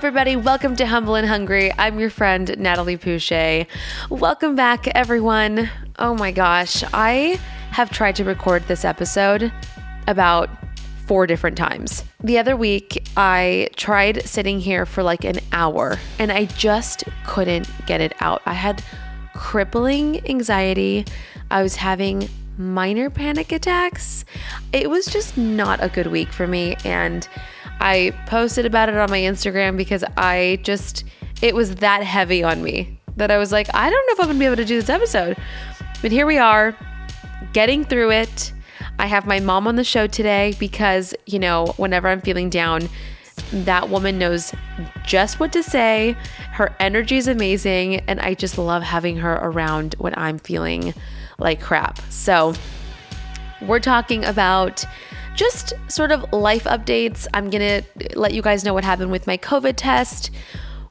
Everybody. Welcome to Humble and Hungry. I'm your friend, Natalie Pouchet. Welcome back, everyone. Oh my gosh, I have tried to record this episode about four different times. The other week, I tried sitting here for like an hour and I just couldn't get it out. I had crippling anxiety. I was having minor panic attacks. It was just not a good week for me. And I posted about it on my Instagram because I just, it was that heavy on me that I was like, I don't know if I'm gonna be able to do this episode. But here we are, getting through it. I have my mom on the show today because, you know, whenever I'm feeling down, that woman knows just what to say. Her energy is amazing, and I just love having her around when I'm feeling like crap. So, we're talking about just sort of life updates. I'm going to let you guys know what happened with my COVID test.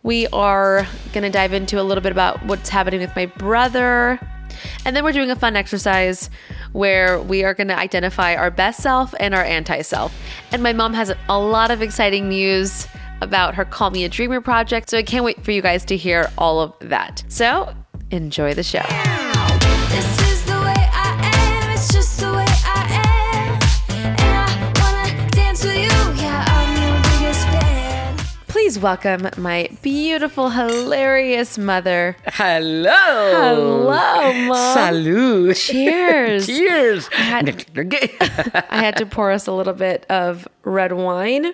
We are going to dive into a little bit about what's happening with my brother. And then we're doing a fun exercise where we are going to identify our best self and our anti self. And my mom has a lot of exciting news about her Call Me a Dreamer project. So I can't wait for you guys to hear all of that. So enjoy the show. Please welcome my beautiful, hilarious mother. Hello. Hello, Mom. Salud. Cheers. Cheers. had- I had to pour us a little bit of red wine.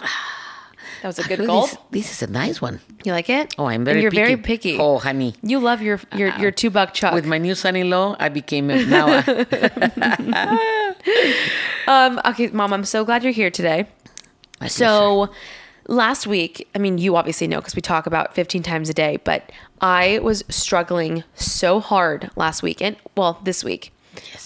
That was a good gulp. This, this is a nice one. You like it? Oh, I'm And very you're picky. very picky. Oh, honey. You love your your your two buck chuck. With my new son-in-law, I became a, now. Um. Okay, Mom. I'm so glad you're here today. My So last week, I mean, you obviously know because we talk about 15 times a day, but I was struggling so hard last weekend. Well, this week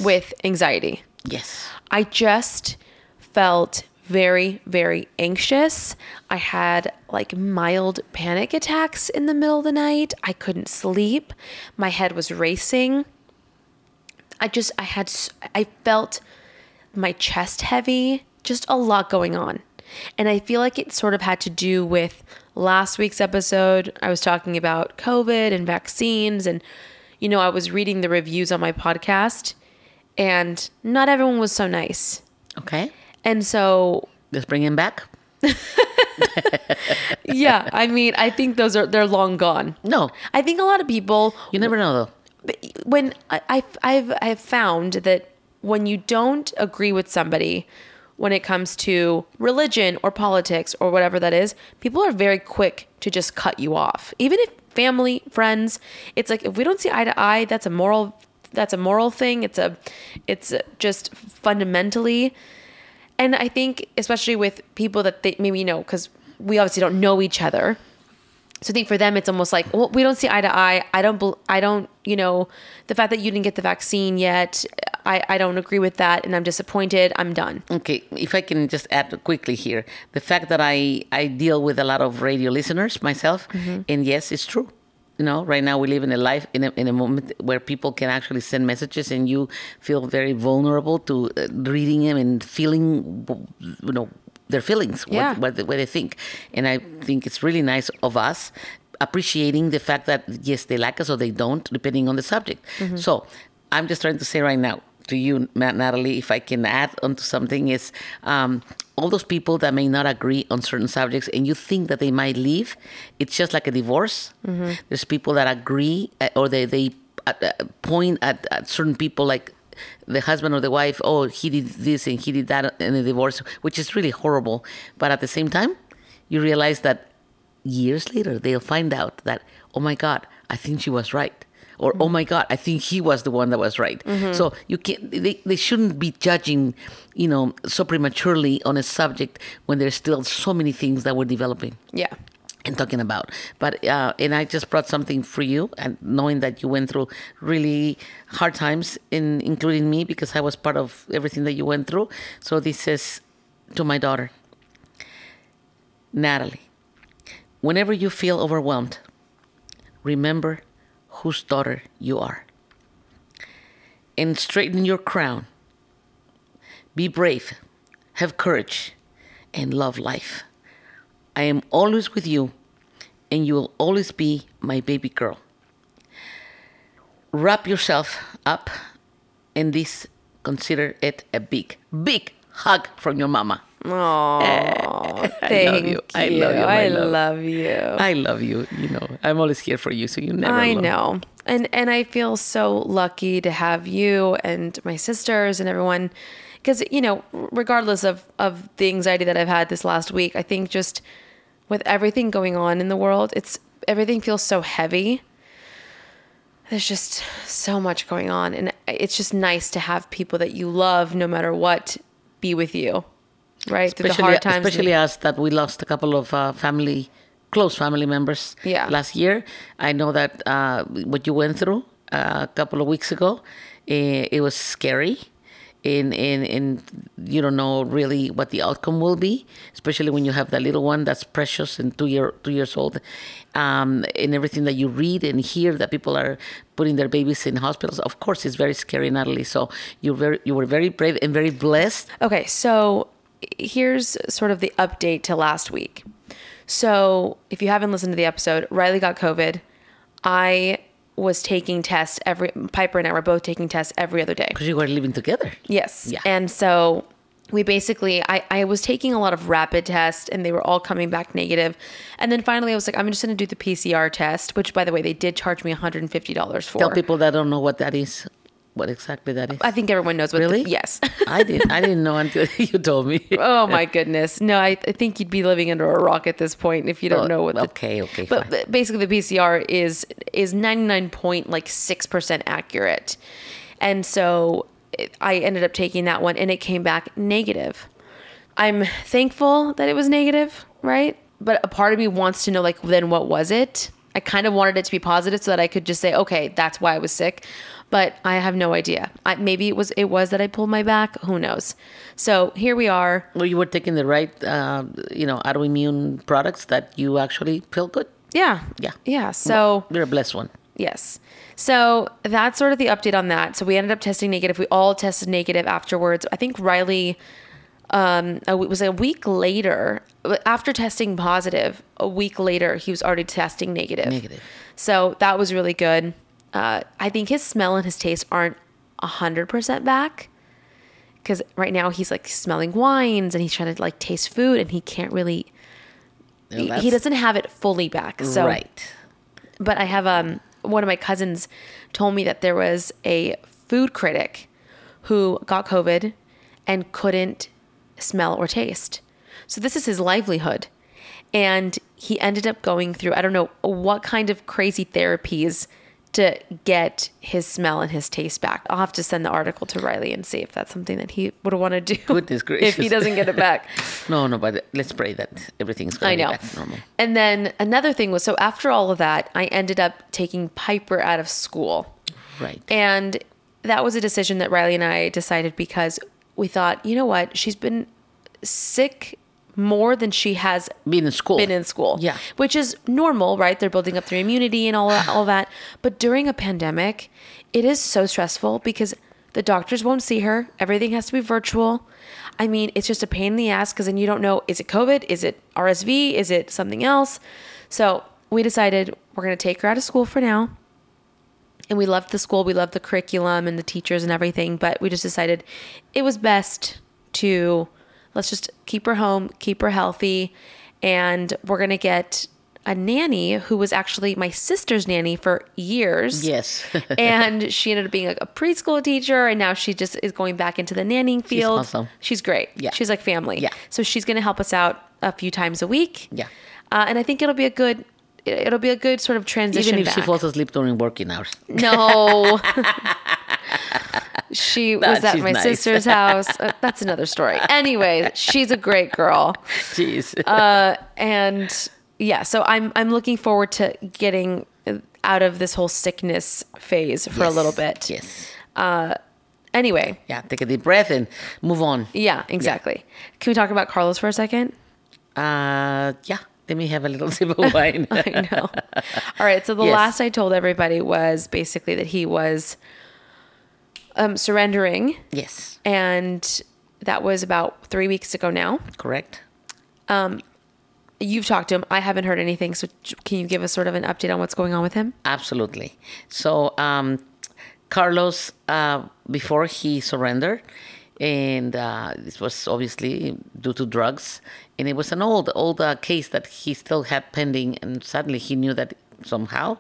with anxiety. yes. I just felt very, very anxious. I had like mild panic attacks in the middle of the night. I couldn't sleep. My head was racing. I just, I had, I felt my chest heavy, just a lot going on. And I feel like it sort of had to do with last week's episode. I was talking about COVID and vaccines. And, you know, I was reading the reviews on my podcast, and not everyone was so nice. Okay. And so, Let's bring him back. yeah, I mean, I think those are, they're long gone. No, I think a lot of people, you never know though. when I, I- I've I've found that when you don't agree with somebody when it comes to religion or politics or whatever that is, people are very quick to just cut you off. Even if family, friends, it's like if we don't see eye to eye, that's a moral that's a moral thing. It's a it's just fundamentally and I think especially with people that they maybe you know cuz we obviously don't know each other. So I think for them, it's almost like, well, we don't see eye to eye. I don't, I don't, you know, the fact that you didn't get the vaccine yet, I, I don't agree with that, and I'm disappointed. I'm done. Okay, if I can just add quickly here, the fact that I I deal with a lot of radio listeners myself, and yes, it's true. You know, right now we live in a life in a in a moment where people can actually send messages, and you feel very vulnerable to uh, reading them and feeling, you know, their feelings, Yeah. what, what, they, what they think. And I think it's really nice of us appreciating the fact that, yes, they like us or they don't, depending on the subject. Mm-hmm. So I'm just trying to say right now to you, Natalie, if I can add onto something, is um, all those people that may not agree on certain subjects and you think that they might leave, it's just like a divorce. Mm-hmm. There's people that agree uh, or they, they uh, uh, point at, at certain people like the husband or the wife, oh, he did this and he did that in a divorce, which is really horrible. But at the same time, you realize that years later they'll find out that, oh my God, I think she was right. Or oh my God, I think he was the one that was right. So you can they, they shouldn't be judging, you know, so prematurely on a subject when there's still so many things that we're developing Yeah. and talking about. But uh, and I just brought something for you, and knowing that you went through really hard times, in including me, because I was part of everything that you went through. So this is to my daughter, Natalie. Whenever you feel overwhelmed, remember whose daughter you are, and straighten your crown. Be brave, have courage, and love life. I am always with you, and you will always be my baby girl. Wrap yourself up in this, consider it a big, big hug from your mama. Oh, I thank love you. I love you, I love. love you. I love you. You know, I'm always here for you, so you never. I know. And and I feel so lucky to have you and my sisters and everyone because you know, regardless of of the anxiety that I've had this last week, I think just with everything going on in the world, it's everything feels so heavy. There's just so much going on and it's just nice to have people that you love no matter what be with you. Right? Through the especially, hard times. especially us that we lost a couple of uh, family, close family members Yeah. last year. I know that uh, what you went through uh, a couple of weeks ago, eh, it was scary. And, and, and you don't know really what the outcome will be, especially when you have that little one that's precious and two year two years old, um, and everything that you read and hear that people are putting their babies in hospitals. Of course, it's very scary, Natalie. So you very you were very brave and very blessed. Okay, so here's sort of the update to last week. So, if you haven't listened to the episode, Riley got COVID. I was taking tests every Piper and I were both taking tests every other day. because you were living together. Yes. Yeah. And so we basically I, I was taking a lot of rapid tests and they were all coming back negative. And then finally I was like, I'm just gonna do the PCR test, which by the way, they did charge me $150 for. Tell people that don't know what that is, what exactly that is. I think everyone knows what Really? the, yes. I didn't. I didn't know until you told me. Oh my goodness. No, I, I think you'd be living under a rock at this point if you don't Oh, know what the, okay, okay, But fine. basically the PCR is is 99 point like 6% accurate. And so it, I ended up taking that one and it came back negative. I'm thankful that it was negative, right? But a part of me wants to know like then what was it? I kind of wanted it to be positive so that I could just say, okay, that's why I was sick. But I have no idea. I, maybe it was it was that I pulled my back. Who knows? So here we are. Well, you were taking the right, uh, you know, autoimmune products that you actually feel good. Yeah. Yeah. Yeah. So You're a blessed one. Yes. So that's sort of the update on that. So we ended up testing negative. We all tested negative afterwards. I think Riley, um, it was a week later after testing positive. A week later, he was already testing negative. Negative. So that was really good. Uh, I think his smell and his taste aren't hundred percent back because right now he's like smelling wines and he's trying to like taste food and he can't really. He- he doesn't have it fully back. So right. but I have um one of my cousins told me that there was a food critic who got COVID and couldn't smell or taste. So this is his livelihood. And he ended up going through I don't know what kind of crazy therapies to get his smell and his taste back. I'll have to send the article to Riley and see if that's something that he would want to do. Goodness gracious. if he doesn't get it back. No, no, but let's pray that everything's going to be back normal. And then another thing was so after all of that, I ended up taking Piper out of school. Right. And that was a decision that Riley and I decided because we thought, you know what? She's been sick more than she has Being in school. been in school. Yeah. Which is normal, right? They're building up their immunity and all that, all that. But during a pandemic, it is so stressful because the doctors won't see her. Everything has to be virtual. I mean, it's just a pain in the ass because then you don't know is it COVID? Is it RSV? Is it something else? So we decided we're going to take her out of school for now. And we loved the school, we loved the curriculum and the teachers and everything, but we just decided it was best to let's just keep her home, keep her healthy, and we're going to get a nanny who was actually my sister's nanny for years Yes. and she ended up being like a preschool teacher and now she just is going back into the nannying field She's awesome. she's great Yeah. she's like family Yeah. so she's going to help us out a few times a week Yeah. uh, and i think it'll be a good it'll be a good sort of transition Even if back. she falls asleep during working hours. no she was at my nice. sister's house Uh, that's another story anyway she's a great girl Jeez. uh, and yeah, so I'm I'm looking forward to getting out of this whole sickness phase for a little bit. Yes. Uh, Anyway, Yeah. Take a deep breath and move on. yeah, exactly. Can we talk about Carlos for a second? Uh, yeah. Let me have a little sip of wine. I know. All right, so the Yes. last I told everybody was basically that he was um, surrendering, yes. and that was about three weeks ago now. Correct. You've talked to him. I haven't heard anything. So can you give us sort of an update on what's going on with him? Absolutely. So, um, Carlos, uh, before he surrendered, and uh, this was obviously due to drugs, and it was an old, old uh, case that he still had pending, and suddenly he knew that somehow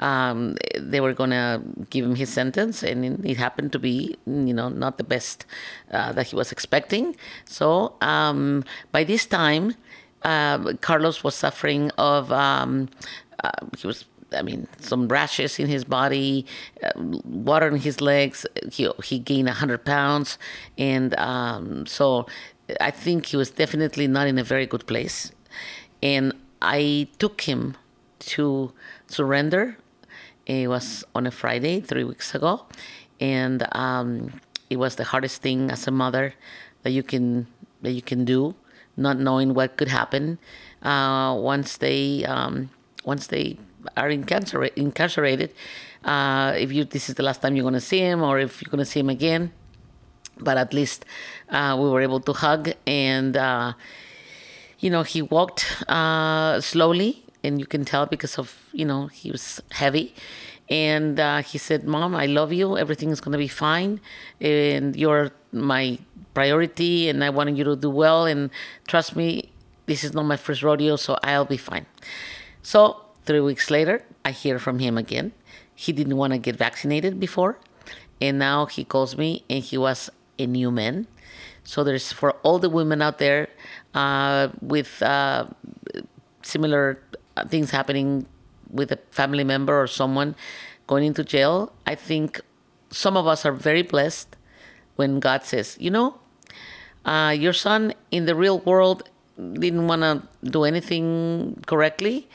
um, they were going to give him his sentence, and it- it happened to be, you know, not the best uh, that he was expecting. So, um, by this time, uh, Carlos was suffering of, um, uh, he was I mean, some rashes in his body, uh, water in his legs. He he gained hundred pounds, and um, so I think he was definitely not in a very good place. And I took him to surrender. It was on a Friday three weeks ago, and um, it was the hardest thing as a mother that you can that you can do, not knowing what could happen uh, once they um, once they are incarcerate, incarcerated. Uh, if you this is the last time you're going to see him, or if you're going to see him again, but at least uh, we were able to hug and. Uh, you know, he walked uh, slowly, and you can tell because of, you know, he was heavy. And uh, he said, Mom, I love you. Everything is going to be fine. And you're my priority, and I want you to do well. And trust me, this is not my first rodeo, so I'll be fine. So, three weeks later, I hear from him again. He didn't want to get vaccinated before, and now he calls me, and he was a new man. So there's for all the women out there uh, with uh, similar uh, things happening with a family member or someone going into jail. I think some of us are very blessed when God says, you know, uh, your son in the real world didn't want to do anything correctly.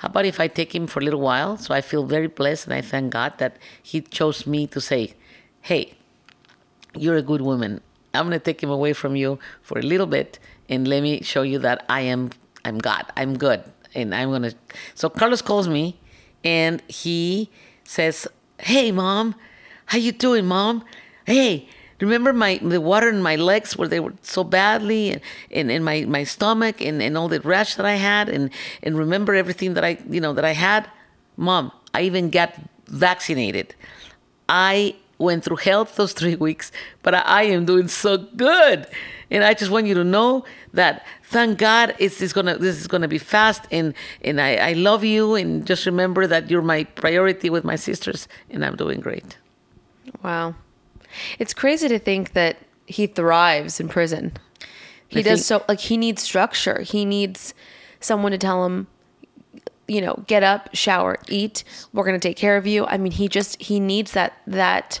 How about if I take him for a little while? So I feel very blessed and I thank God that He chose me to say, hey, you're a good woman. I'm gonna take him away from you for a little bit and let me show you that I am I'm God. I'm good. And I'm gonna so Carlos calls me and he says, Hey mom, how you doing, mom? Hey, remember my the water in my legs where they were so badly and, in my, my stomach and, and all the rash that I had and, and remember everything that I you know that I had? Mom, I even got vaccinated. I went through hell those three weeks, but I, I am doing so good. And I just want you to know that thank God it's, it's gonna this is gonna be fast and and I, I love you and just remember that you're my priority with my sisters and I'm doing great. Wow. It's crazy to think that he thrives in prison. He I does think- so like he needs structure. He needs someone to tell him you know, get up, shower, eat. We're going to take care of you. I mean, he just he needs that that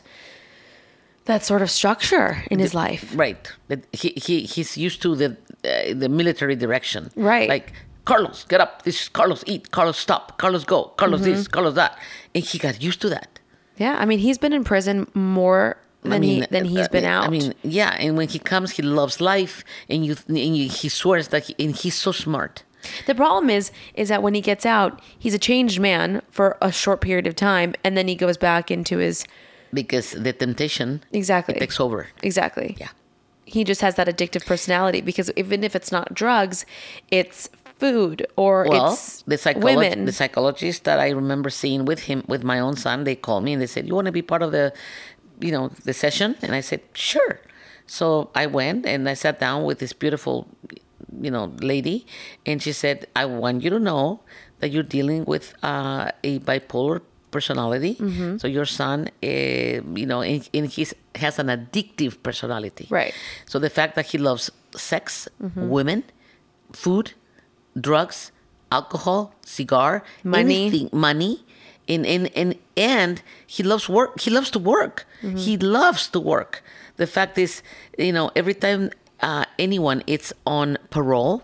that sort of structure in his life. Right. He, he he's used to the uh, the military direction. Right. Like Carlos, get up. This is Carlos, eat. Carlos, stop. Carlos, go. Carlos, this. Mm-hmm. Carlos, that. And he got used to that. Yeah, I mean, he's been in prison more than he than he's uh, been out. I mean, yeah, and when he comes, he loves life, and you, and you he swears that, he, and he's so smart. The problem is, is that when he gets out, he's a changed man for a short period of time, and then he goes back into his because the temptation exactly takes over. exactly. Yeah. he just has that addictive personality because even if it's not drugs, it's food or Well, it's the psycholog- women. the psychologist that I remember seeing with him, with my own son, they called me and they said, "You want to be part of the, you know, the session?" And I said, "Sure." So I went and I sat down with this beautiful, you know, lady, and she said, "I want you to know that you're dealing with uh, a bipolar personality. Mm-hmm. So your son, uh, you know, in, in his has an addictive personality. Right. So the fact that he loves sex, women, food, drugs, alcohol, cigar, Money. anything, money, and and and and he loves work. He loves to work. Mm-hmm. He loves to work. The fact is, you know, every time uh, anyone is on parole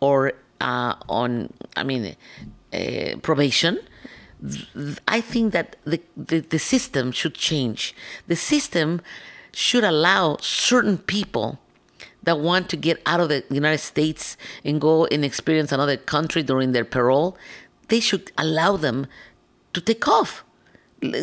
or uh, on, I mean, uh, probation. I think that the, the, the system should change. The system should allow certain people that want to get out of the United States and go and experience another country during their parole, they should allow them to take off.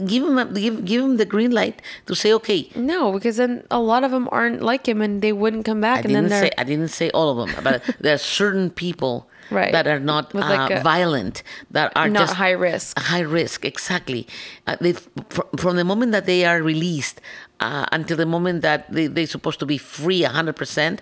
Give them, a, give, give them the green light to say, okay, no, because then a lot of them aren't like him and they wouldn't come back I and then say I didn't say all of them, but there are certain people Right. that are not uh, like violent, that are Not just high risk. High risk, exactly. Uh, they, fr- from the moment that they are released uh, until the moment that they, they're supposed to be free, hundred percent.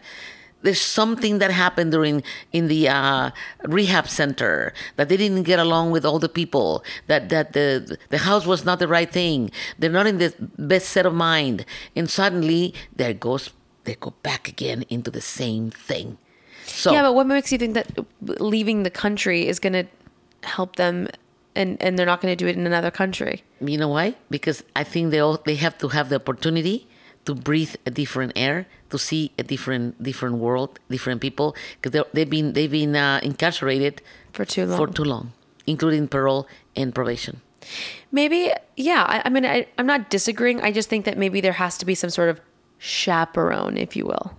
There's something that happened during in the uh, rehab center that they didn't get along with all the people. That that the the house was not the right thing. They're not in the best set of mind, and suddenly there goes they go back again into the same thing. So Yeah, but what makes you think that leaving the country is going to help them and, and they're not going to do it in another country? You know why? Because I think they all they have to have the opportunity to breathe a different air, to see a different different world, different people. Because they've been they've been uh, incarcerated For too long, for too long, including parole and probation. Maybe, yeah. I, I mean, I, I'm not disagreeing. I just think that maybe there has to be some sort of chaperone, if you will.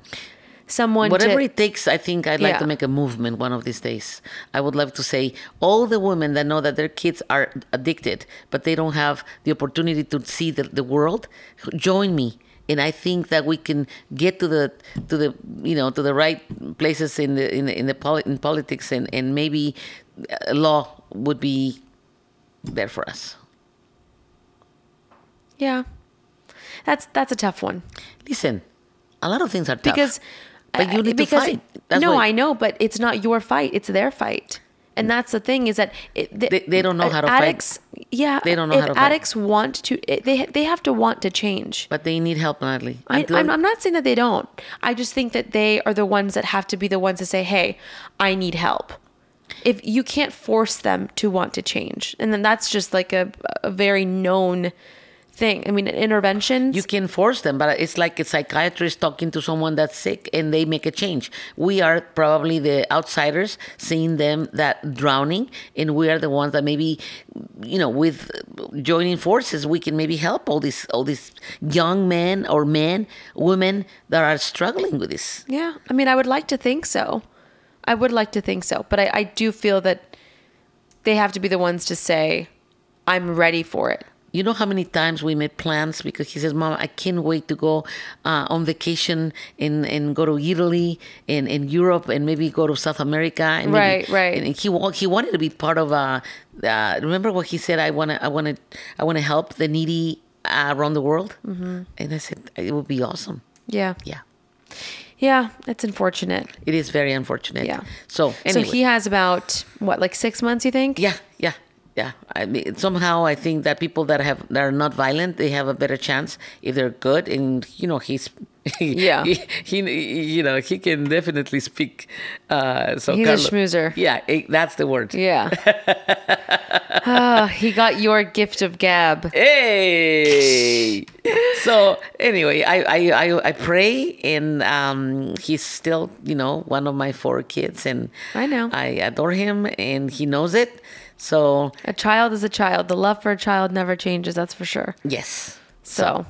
Someone Whatever to, it takes, I think I'd like to make a movement one of these days. I would love to say all the women that know that their kids are addicted, but they don't have the opportunity to see the, the world, join me. And I think that we can get to the to the you know to the right places in the in the, in the poli- in politics and and maybe uh, law would be there for us. yeah. That's that's a tough one Listen, a lot of things are tough because but you uh, need because, to fight. That's no, I know, but it's not your fight; it's their fight. And that's the thing is that it, the, They- they don't know how to fight. addicts, Yeah, They don't know how to fight. addicts want to, it- they they have to want to change. but they need help, Natalie. I, I'm, I'm not saying that they don't. I just think that they are the ones that have to be the ones to say, "Hey, I need help." If you can't force them to want to change, and then that's just like a a very known thing. I mean, interventions. You can force them, but it's like a psychiatrist talking to someone that's sick and they make a change. We are probably the outsiders seeing them that drowning, and we are the ones that maybe, you know, with joining forces, we can maybe help all these all these young men or men, women that are struggling with this. Yeah, I mean, I would like to think so. I would like to think so, but I, I do feel that they have to be the ones to say, "I'm ready for it." You know how many times we made plans because he says, "Mom, I can't wait to go uh, on vacation and, and go to Italy and, and Europe and maybe go to South America." And maybe- Right, right. And he he wanted to be part of. Uh, uh, remember what he said? I want to I want to I want to help the needy uh, around the world. Mm-hmm. And I said it would be awesome. Yeah, Yeah, yeah, it's unfortunate. it is very unfortunate. Yeah. So anyway, So he has about what, like six months? You think? Yeah, yeah, yeah. I mean, somehow I think that people that have that are not violent, they have a better chance if they're good. And you know, he's Yeah. he, he you know he can definitely speak. Uh, so He's a schmoozer. Yeah, eh, that's the word. Yeah. Ah, he got your gift of gab. Hey. so anyway, I, I I I pray, and um, he's still you know one of my four kids, and I know. I adore him, and he knows it. So A child is a child. The love for a child never changes. That's for sure. yes. So,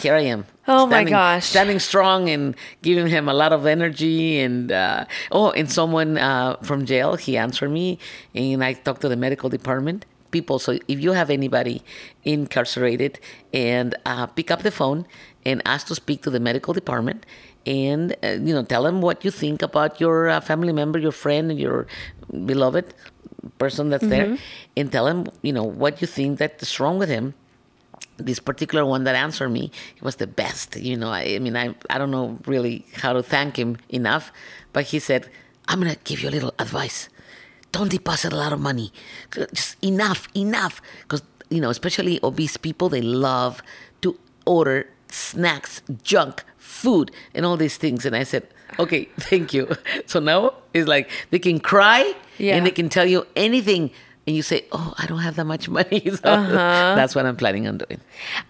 here I am. Oh my gosh. Standing strong and giving him a lot of energy. And uh, oh, and someone uh, from jail, he answered me, and I talked to the medical department people. So if you have anybody incarcerated, and uh, pick up the phone and ask to speak to the medical department, and uh, you know tell him what you think about your uh, family member, your friend, your beloved person that's there, and tell him you know what you think that's wrong with him. This particular one that answered me, he was the best. You know, I, I mean, I I don't know really how to thank him enough, but he said, "I'm gonna give you a little advice." don't deposit a lot of money. Just enough, enough. Because, you know, especially obese people, they love to order snacks, junk, food, and all these things. And I said, okay, thank you. So now it's like they can cry Yeah. and they can tell you anything. And you say, oh, I don't have that much money. So Uh-huh. that's what I'm planning on doing.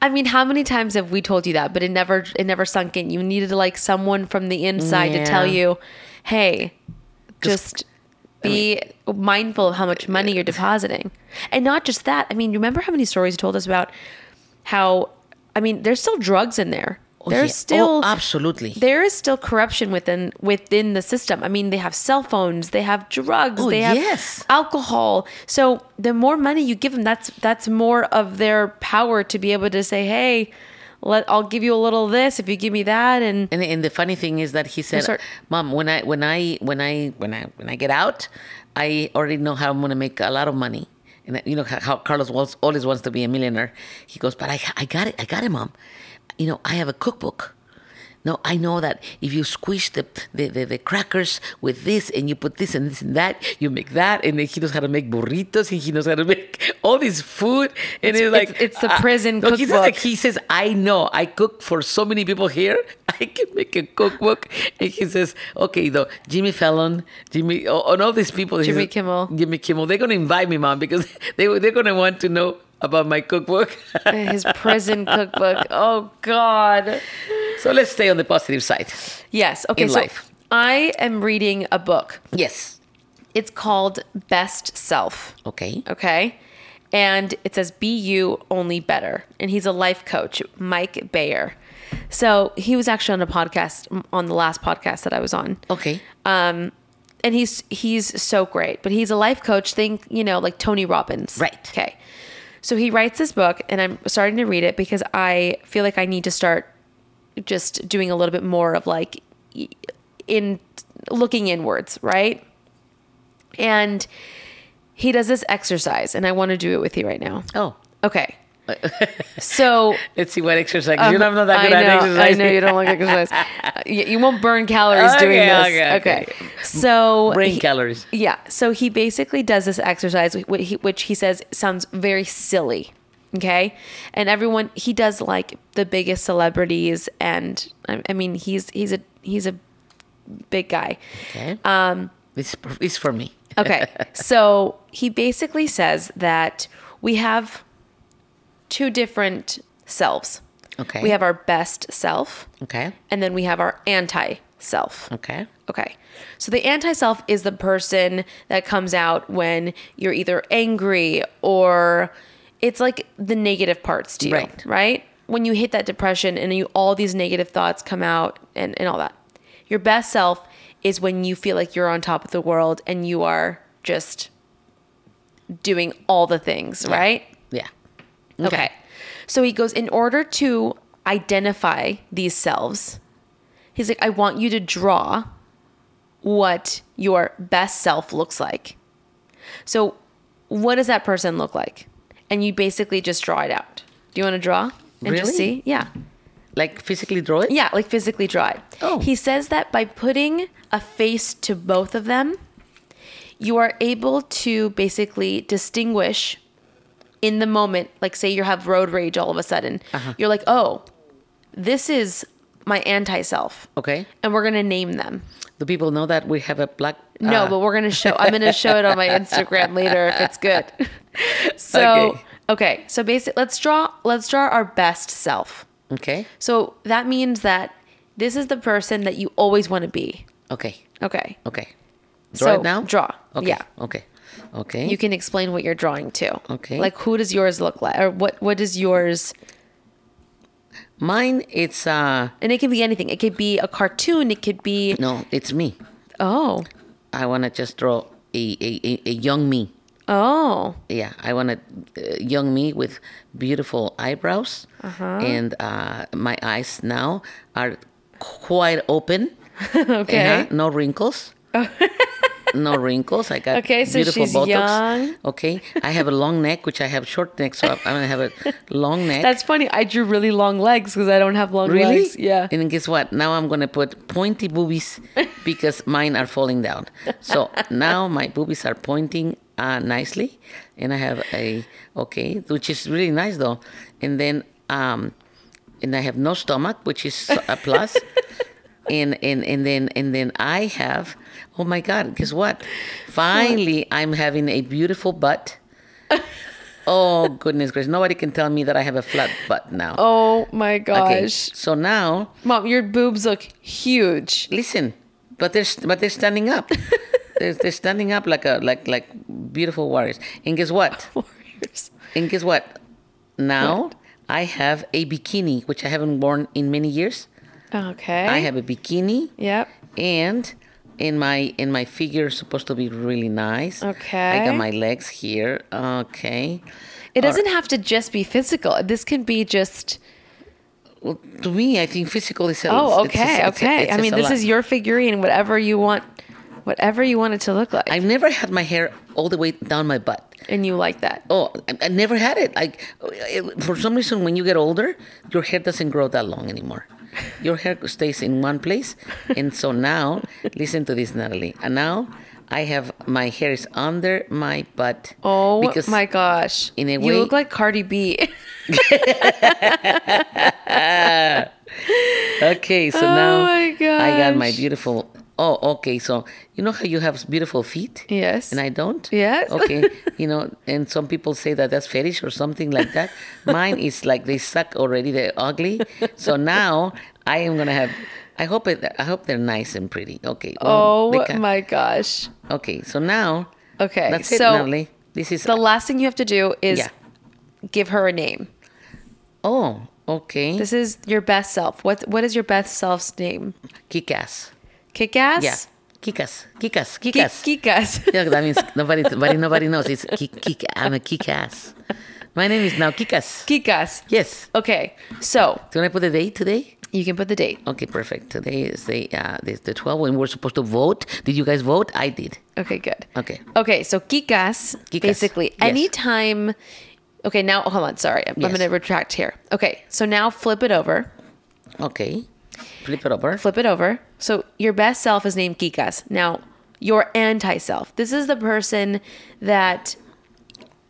I mean, how many times have we told you that, but it never it never sunk in. You needed like someone from the inside to tell Yeah. you, "Hey, just be mindful of how much money you're depositing." And not just that. I mean, remember how many stories you told us about how I mean, there's still drugs in there. Oh, there's yeah. Oh, still Oh, absolutely. there is still corruption within within the system. I mean, they have cell phones, they have drugs, Oh, they have yes. alcohol. So the more money you give them, that's that's more of their power to be able to say, "Hey, let I'll give you a little of this if you give me that." And And, and the funny thing is that he said, "Mom, when I when I when I when I when I get out, I already know how I'm gonna make a lot of money." And you know how, Carlos always wants to be a millionaire. He goes, "But I I got it, I got it, Mom. You know, I have a cookbook." No, I know that if you squish the, the, the, the crackers with this and you put this and this and that, you make that. And then he knows how to make burritos and he knows how to make all this food. And It's- it's, like, it's- it's the uh, prison no, he says, like, cookbook. he says, I know, I cook for so many people here. I can make a cookbook. And he says, okay, though, Jimmy Fallon, Jimmy, and all these people. Jimmy says, Kimmel. Jimmy Kimmel, they're going to invite me, mom, because they, they're going to want to know about my cookbook. his prison cookbook. Oh God. so let's stay on the positive side. Yes. Okay. In so life. I am reading a book. Yes. It's called Best Self. Okay. Okay. And it says, Be you, only better. And he's a life coach, Mike Bayer. So he was actually on a podcast, on the last podcast that I was on. Okay. Um, and he's he's so great. But he's a life coach. Think you know like Tony Robbins, Right. Okay, so he writes this book, and I'm starting to read it because I feel like I need to start just doing a little bit more of like in looking inwards, right? And he does this exercise, and I want to do it with you right now. Oh. Okay. So Let's see what exercise. you know I'm not that Um, I good at know, exercise. I know you don't like exercise. You, you won't burn calories Okay, doing this. okay, okay. So Brain he- calories. Yeah. So he basically does this exercise, wh- he- which he says sounds very silly. Okay. And everyone, he does like the biggest celebrities, and I, I mean, he's he's a he's a big guy. Okay. Um, this is for me. Okay. so he basically says that we have two different selves. Okay. We have our best self, Okay. and then we have our anti self. Okay. Okay. So the anti self is the person that comes out when you're either angry or it's like the negative parts to you, Right. right? When you hit that depression and you all these negative thoughts come out and, and all that. Your best self is when you feel like you're on top of the world and you are just doing all the things, right? Yeah. Okay. So he goes, in order to identify these selves, he's like, I want you to draw what your best self looks like. So, what does that person look like? And you basically just draw it out. Do you want to draw and just Really? see? Yeah. Like physically draw it? Yeah, like physically draw it. Oh. He says that by putting a face to both of them, you are able to basically distinguish in the moment. Like, say you have road rage all of a sudden, Uh-huh. you're like, oh, this is my anti self. Okay. And we're going to name them. Do people know that we have a black? No, uh, but we're going to show, I'm going to show it on my Instagram later if it's good. So, Okay. okay. So basically, let's draw, let's draw our best self. Okay. So that means that this is the person that you always want to be. Okay. Okay. Okay. Draw So, it now. draw. Okay. Yeah. Okay. Okay. You can explain what you're drawing to. Okay. Like who does yours look like or what what does yours Mine. It's uh and it can be anything. It could be a cartoon, it could be no. It's me. oh. I want to just draw a, a, a, young me. Oh. Yeah, I want a uh, young me with beautiful eyebrows, Uh-huh. and uh, my eyes now are quite open. Okay. Uh-huh, No wrinkles. no wrinkles. I got Okay, so beautiful she's Botox. young. Okay. I have a long neck, which I have short neck, so I'm gonna have a long neck. That's funny. I drew really long legs because I don't have long really. legs. Yeah. And guess what? Now I'm gonna put pointy boobies because mine are falling down. So now my boobies are pointing uh, nicely, and I have a okay, which is really nice though. And then um, and I have no stomach, which is a plus. and and and then and then I have oh my god guess what? Finally I'm having a beautiful butt. Oh goodness gracious. Nobody can tell me that I have a flat butt now. Oh my gosh. okay so now Mom, your boobs look huge. listen but they're but they're standing up. They're, they're standing up like a like like beautiful warriors. And guess what? Warriors. and guess what? Now I have a bikini which I haven't worn in many years. Okay. I have a bikini. Yep. and in my in my figure is supposed to be really nice. Okay. I got my legs here. Okay. It doesn't have to just be physical. This can be just. Well, to me, I think physical is. a- Oh, okay, it's- it's- okay. it's I mean, this lot. is your figurine. Whatever you want, whatever you want it to look like, I've never had my hair all the way down my butt. and you like that. Oh, I, I never had it. Like for some reason, when you get older, your hair doesn't grow that long anymore. Your hair stays in one place, and so now, listen to this, Natalie. And now, I have my hair is under my butt. Oh because my gosh! in a you way- look like Cardi B. Okay, so Oh now I got my beautiful. Oh, okay. So you know how you have beautiful feet, yes. and I don't. Yes. Okay. You know, and some people say that that's fetish or something like that. Mine is like they suck already. They're ugly. So now I am gonna have. I hope it. I hope they're nice and pretty. Okay. Oh well, oh my gosh. Okay. So now. Okay. That's it, so Natalie. This is. the last thing you have to do is Yeah. give her a name. oh. Okay. This is your best self. What What is your best self's name? Kikas. Kick ass. Yeah. Kikas. Kikas. Kikas. kick ass. Yeah, that means nobody, nobody, nobody knows. It's kick, kick. I'm a kick ass. My name is now Kikas. kick ass. Yes. Okay. So Do I put the date today? you can put the date. Okay, perfect. Today is the uh, this the 12 when we're supposed to vote. Did you guys vote? I did. Okay. Good. Okay. Okay, so kikas, Kikas, basically yes. anytime. Okay, now hold on. Sorry, I'm, I'm going to retract here. Okay, so now flip it over. Okay. Flip it over. Flip it over. So your best self is named Kikas. Now your anti self. This is the person that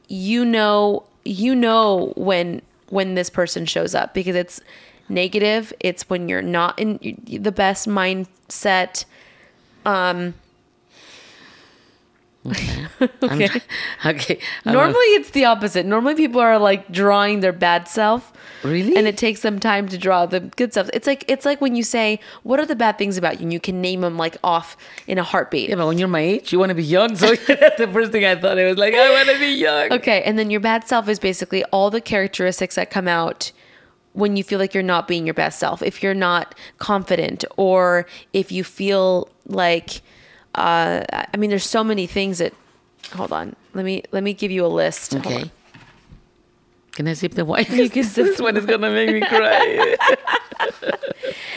you know. You know when when this person shows up because it's negative. It's when you're not in the best mindset. um okay. okay. I'm Normally, it's the opposite. Normally, people are like drawing their bad self. Really? And it takes them time to draw the good stuff. It's like it's like when you say, "What are the bad things about you?" and you can name them like off in a heartbeat. yeah, but when you're my age, you want to be young. So that's the first thing I thought. It was like, I want to be young. Okay, and then your bad self is basically all the characteristics that come out when you feel like you're not being your best self. If you're not confident, or if you feel like, uh, I mean, there's so many things that. Hold on, let me let me give you a list. Okay. Can I sip the wine? You can sip this one is gonna make me cry.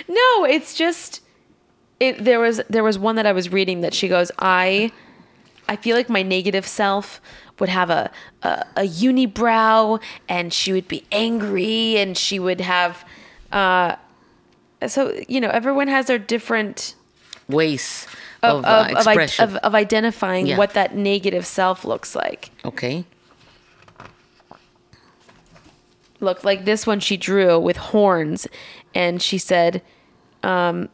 No, it's just it there was there was one that I was reading that she goes, I I feel like my negative self would have a, a, a unibrow and she would be angry and she would have uh so you know everyone has their different Ways of of, of, uh, of, of, of identifying Yeah. what that negative self looks like. okay. Look like this one she drew with horns and she said um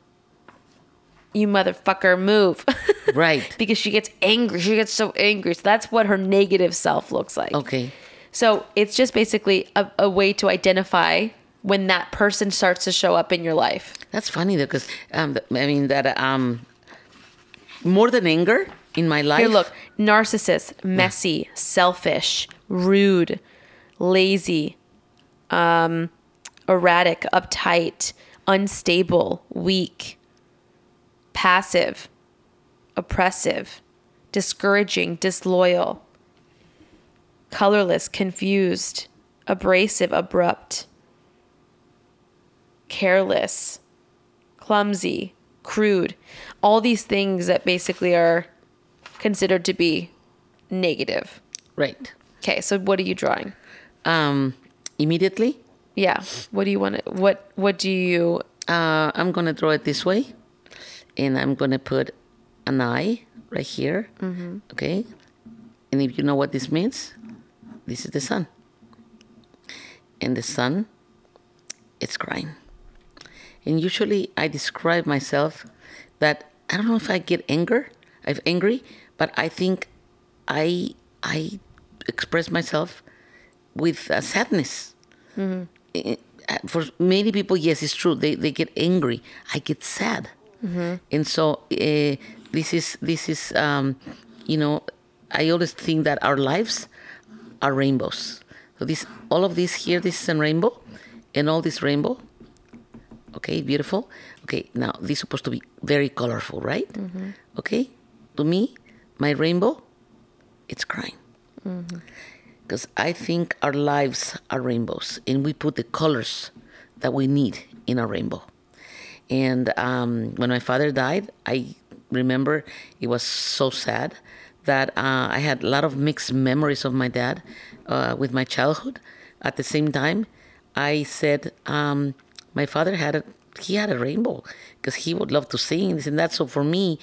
you motherfucker move. Right. because she gets angry. She gets so angry. So that's what her negative self looks like. Okay. so it's just basically a, a way to identify when that person starts to show up in your life. That's funny though, because um, I mean that um, more than anger in my life. here look. Narcissist messy selfish rude lazy um erratic uptight unstable weak passive oppressive discouraging disloyal colorless confused abrasive abrupt careless clumsy, crude, all these things that basically are considered to be negative. Right. Okay, so what are you drawing? Um, immediately, Yeah. What do you want to what what do you uh, I'm gonna draw it this way, and I'm gonna put an eye right here. Okay, and if you know what this means, this is the sun, and the sun, it's crying. And usually, I describe myself that I don't know if I get anger, I'm angry, but I think I I express myself with uh, sadness eh, for many people, yes, it's true. They they get angry. I get sad, and so uh, this is this is um, you know, I always think that our lives are rainbows. So this all of this here, this is a rainbow, and all this rainbow. Okay, beautiful. Okay, now this is supposed to be very colorful, right? Okay, to me, my rainbow, it's crying because I think our lives are rainbows, and we put the colors that we need in a rainbow. And um, when my father died, I remember it was so sad that uh, I had a lot of mixed memories of my dad uh, with my childhood. At the same time, I said um, my father had a he had a rainbow because he would love to sing this and that. So for me,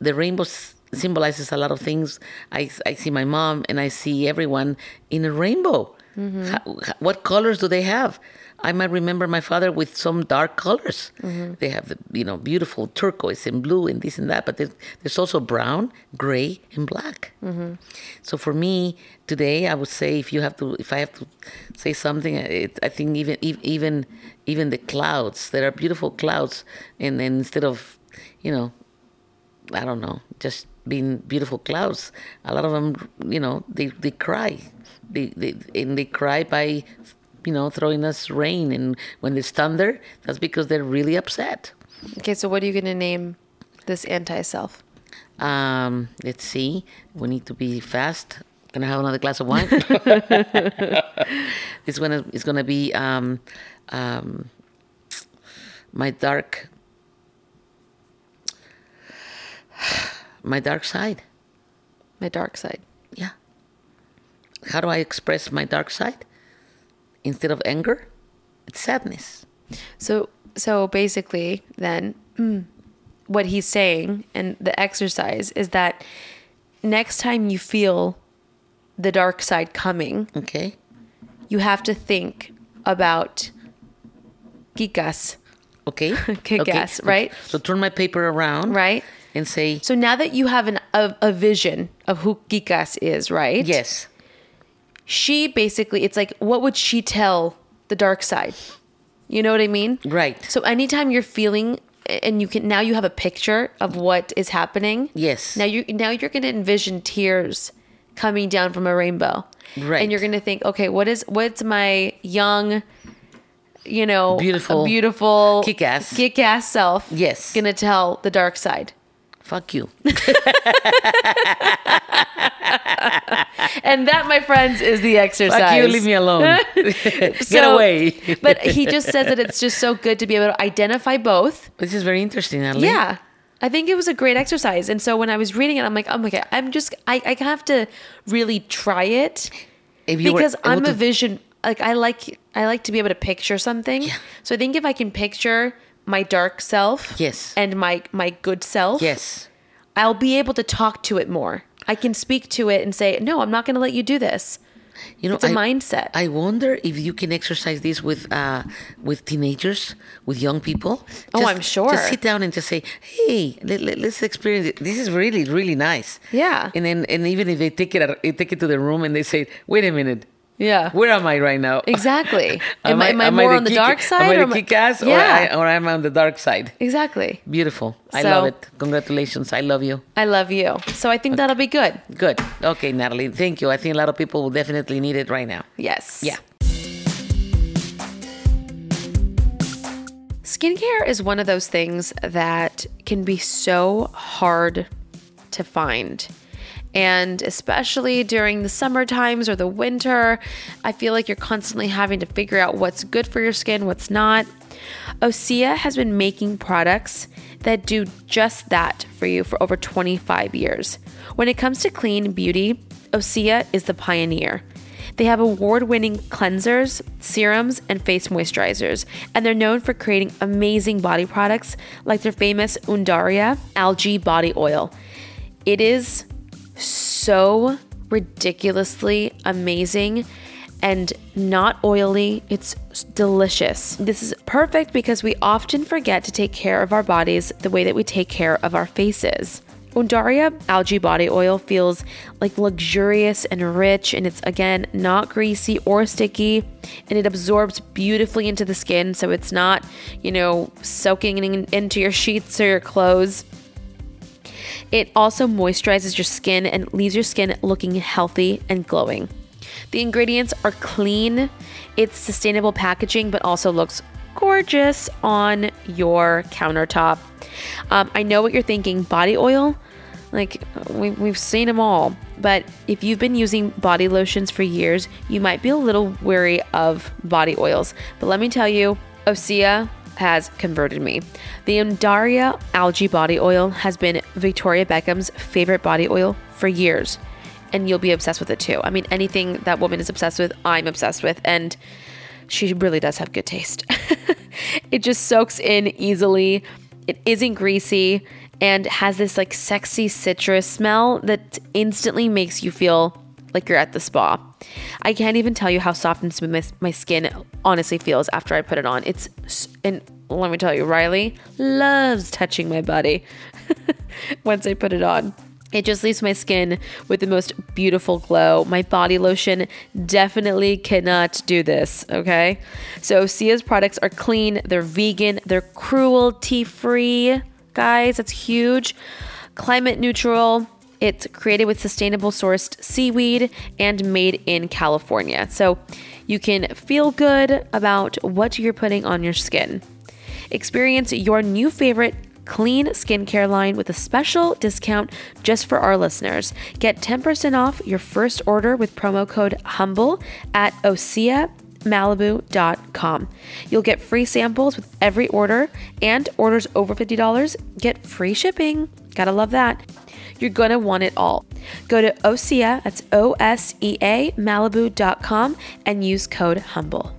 the rainbow s- symbolizes a lot of things. I, I see my mom and I see everyone in a rainbow. Mm-hmm. How- how- what colors do they have? I might remember my father with some dark colors. Mm-hmm. They have the you know beautiful turquoise and blue and this and that, but there's, also brown, gray, and black. Mm-hmm. So for me today, I would say if you have to, if I have to say something, it, I think even ev- even even the clouds, there are beautiful clouds, and, and instead of you know I don't know, just being beautiful clouds. A lot of them, you know, they, they cry. They, they and they cry by, you know, throwing us rain. And when there's thunder, that's because they're really upset. Okay, so what are you going to name this anti-self? Um, let's see. We need to be fast. Can I have another glass of wine? this one is, is gonna be um, um, my dark, my dark side. My dark side. Yeah. How do I express my dark side? Instead of anger, it's sadness. So so basically then mm, what he's saying and the exercise is that next time you feel the dark side coming, Okay. you have to think about Kikas, Okay. Kick okay. right? So turn my paper around. right? And say, So now that you have an a, a vision of who Kikas is, right? yes. She basically it's like what would she tell the dark side? You know what I mean? Right. So anytime you're feeling and you can now you have a picture of what is happening. Yes. Now you now you're gonna envision tears coming down from a rainbow. Right. And you're gonna think, okay, what is what's my young, you know, Beautiful- beautiful kick-ass. kick ass self Yes. gonna tell the dark side. Fuck you. And that, my friends, is the exercise. Fuck you. Leave me alone. Get So- away. but he just says that it's just so good to be able to identify both. this is very interesting, Natalie. Yeah. I think it was a great exercise. And so when I was reading it, I'm like, oh my God, I'm just, I, I have to really try it If you because I'm able a to- vision, like I like, I like to be able to picture something. Yeah. So I think if I can picture my dark self Yes. and my, my good self, Yes. I'll be able to talk to it more. I can speak to it and say, no, I'm not going to let you do this. You know, It's a a mindset. I wonder if you can exercise this with uh, with teenagers, with young people. Oh, I'm sure. Just sit down and just say, "Hey, let, let, us experience it. This is really, really nice." Yeah. And then, and even if they take it, out- take it to the room and they say, "Wait a minute, Yeah. where am I right now?" Exactly. Am I- am I am more the on the kick- dark side Am I or the am I- kick ass, or, Yeah. I, or am I on the dark side? Exactly. Beautiful. I So- love it. Congratulations. I love you. I love you. So I think that'll be good. Good. Okay, Natalie. Thank you. I think a lot of people will definitely need it right now. Yes. Yeah. Skincare is one of those things that can be so hard to find. And especially during the summer times or the winter, I feel like you're constantly having to figure out what's good for your skin, what's not. Osea has been making products that do just that for you for over 25 years. When it comes to clean beauty, Osea is the pioneer. They have award winning cleansers, serums, and face moisturizers, and they're known for creating amazing body products like their famous Undaria algae body oil. It is so ridiculously amazing and not oily. It's delicious. This is perfect because we often forget to take care of our bodies the way that we take care of our faces. Undaria algae body oil feels like luxurious and rich, and it's again not greasy or sticky, and it absorbs beautifully into the skin, so it's not, you know, soaking in, into your sheets or your clothes. It also moisturizes your skin and leaves your skin looking healthy and glowing. The ingredients are clean, it's sustainable packaging, but also looks gorgeous on your countertop. Um, I know what you're thinking body oil. Like, we, we've seen them all. But if you've been using body lotions for years, you might be a little wary of body oils. But let me tell you, Osea has converted me. The Undaria algae body oil has been Victoria Beckham's favorite body oil for years. And you'll be obsessed with it too. I mean, anything that woman is obsessed with, I'm obsessed with. And she really does have good taste. it just soaks in easily. It isn't greasy and has this like sexy citrus smell that instantly makes you feel like you're at the spa. I can't even tell you how soft and smooth my, my skin honestly feels after I put it on. It's and let me tell you, Riley loves touching my body once I put it on. It just leaves my skin with the most beautiful glow. My body lotion definitely cannot do this, okay? So, Sia's products are clean, they're vegan, they're cruelty free, guys. That's huge. Climate neutral. It's created with sustainable sourced seaweed and made in California. So, you can feel good about what you're putting on your skin. Experience your new favorite clean skincare line with a special discount just for our listeners. Get 10% off your first order with promo code HUMBLE at OseaMalibu.com. You'll get free samples with every order, and orders over $50 get free shipping. Gotta love that. You're gonna want it all. Go to Osea, that's O S E A, Malibu.com, and use code HUMBLE.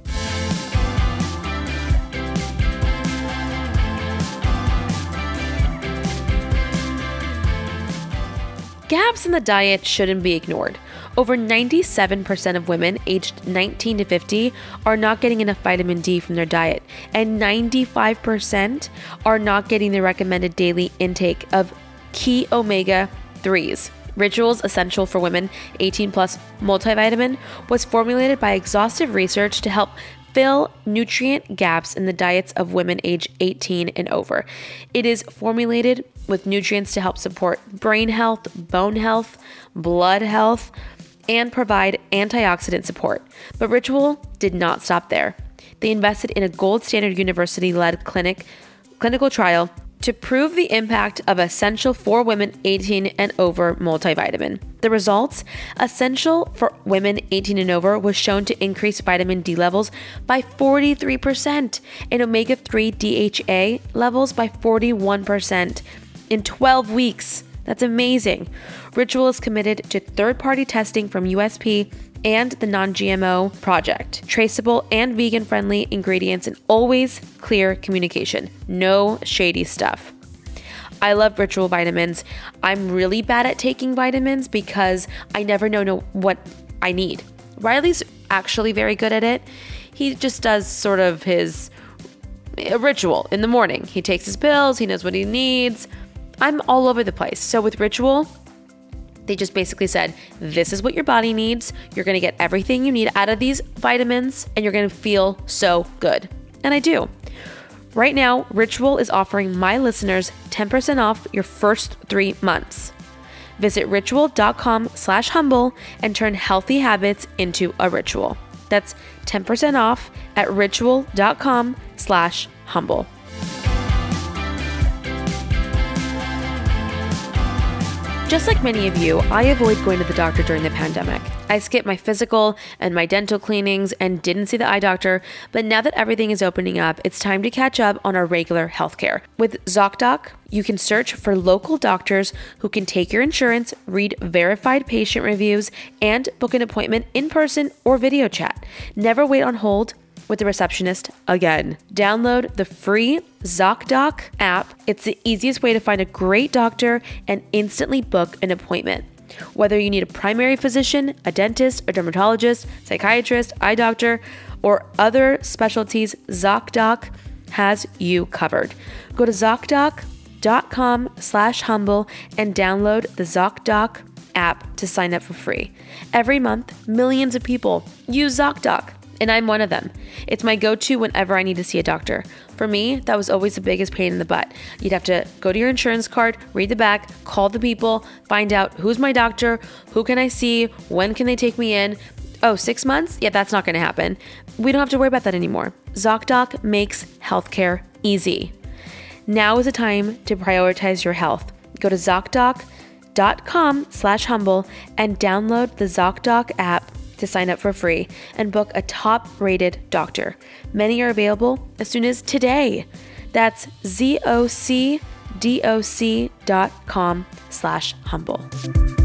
Gaps in the diet shouldn't be ignored. Over 97% of women aged 19 to 50 are not getting enough vitamin D from their diet, and 95% are not getting the recommended daily intake of key omega 3s. Rituals Essential for Women 18 Plus multivitamin was formulated by exhaustive research to help fill nutrient gaps in the diets of women age 18 and over. It is formulated with nutrients to help support brain health, bone health, blood health, and provide antioxidant support. But Ritual did not stop there. They invested in a gold standard university led clinic clinical trial to prove the impact of essential for women 18 and over multivitamin. The results essential for women 18 and over was shown to increase vitamin D levels by 43% and omega 3 DHA levels by 41% in 12 weeks. That's amazing. Ritual is committed to third party testing from USP and the non GMO project, traceable and vegan friendly ingredients, and always clear communication. No shady stuff. I love ritual vitamins. I'm really bad at taking vitamins because I never know, know what I need. Riley's actually very good at it. He just does sort of his eh, ritual in the morning. He takes his pills, he knows what he needs. I'm all over the place. So with ritual, they just basically said, This is what your body needs. You're to get everything you need out of these vitamins, and you're to feel so good. And I do. Right now, Ritual is offering my listeners 10% off your first three months. Visit ritual.com slash humble and turn healthy habits into a ritual. That's 10% off at ritual.com slash humble. Just like many of you, I avoid going to the doctor during the pandemic. I skipped my physical and my dental cleanings and didn't see the eye doctor, but now that everything is opening up, it's time to catch up on our regular healthcare. With ZocDoc, you can search for local doctors who can take your insurance, read verified patient reviews, and book an appointment in person or video chat. Never wait on hold with the receptionist again. Download the free ZocDoc app. It's the easiest way to find a great doctor and instantly book an appointment. Whether you need a primary physician, a dentist, a dermatologist, psychiatrist, eye doctor, or other specialties, ZocDoc has you covered. Go to ZocDoc.com slash humble and download the ZocDoc app to sign up for free. Every month, millions of people use ZocDoc and I'm one of them. It's my go to whenever I need to see a doctor. For me, that was always the biggest pain in the butt. You'd have to go to your insurance card, read the back, call the people, find out who's my doctor, who can I see, when can they take me in. Oh, six months? Yeah, that's not to happen. We don't have to worry about that anymore. ZocDoc makes healthcare easy. Now is the time to prioritize your health. Go to ZocDoc.com slash humble and download the ZocDoc app to sign up for free and book a top rated doctor. Many are available as soon as today. That's zocdoc.com slash humble.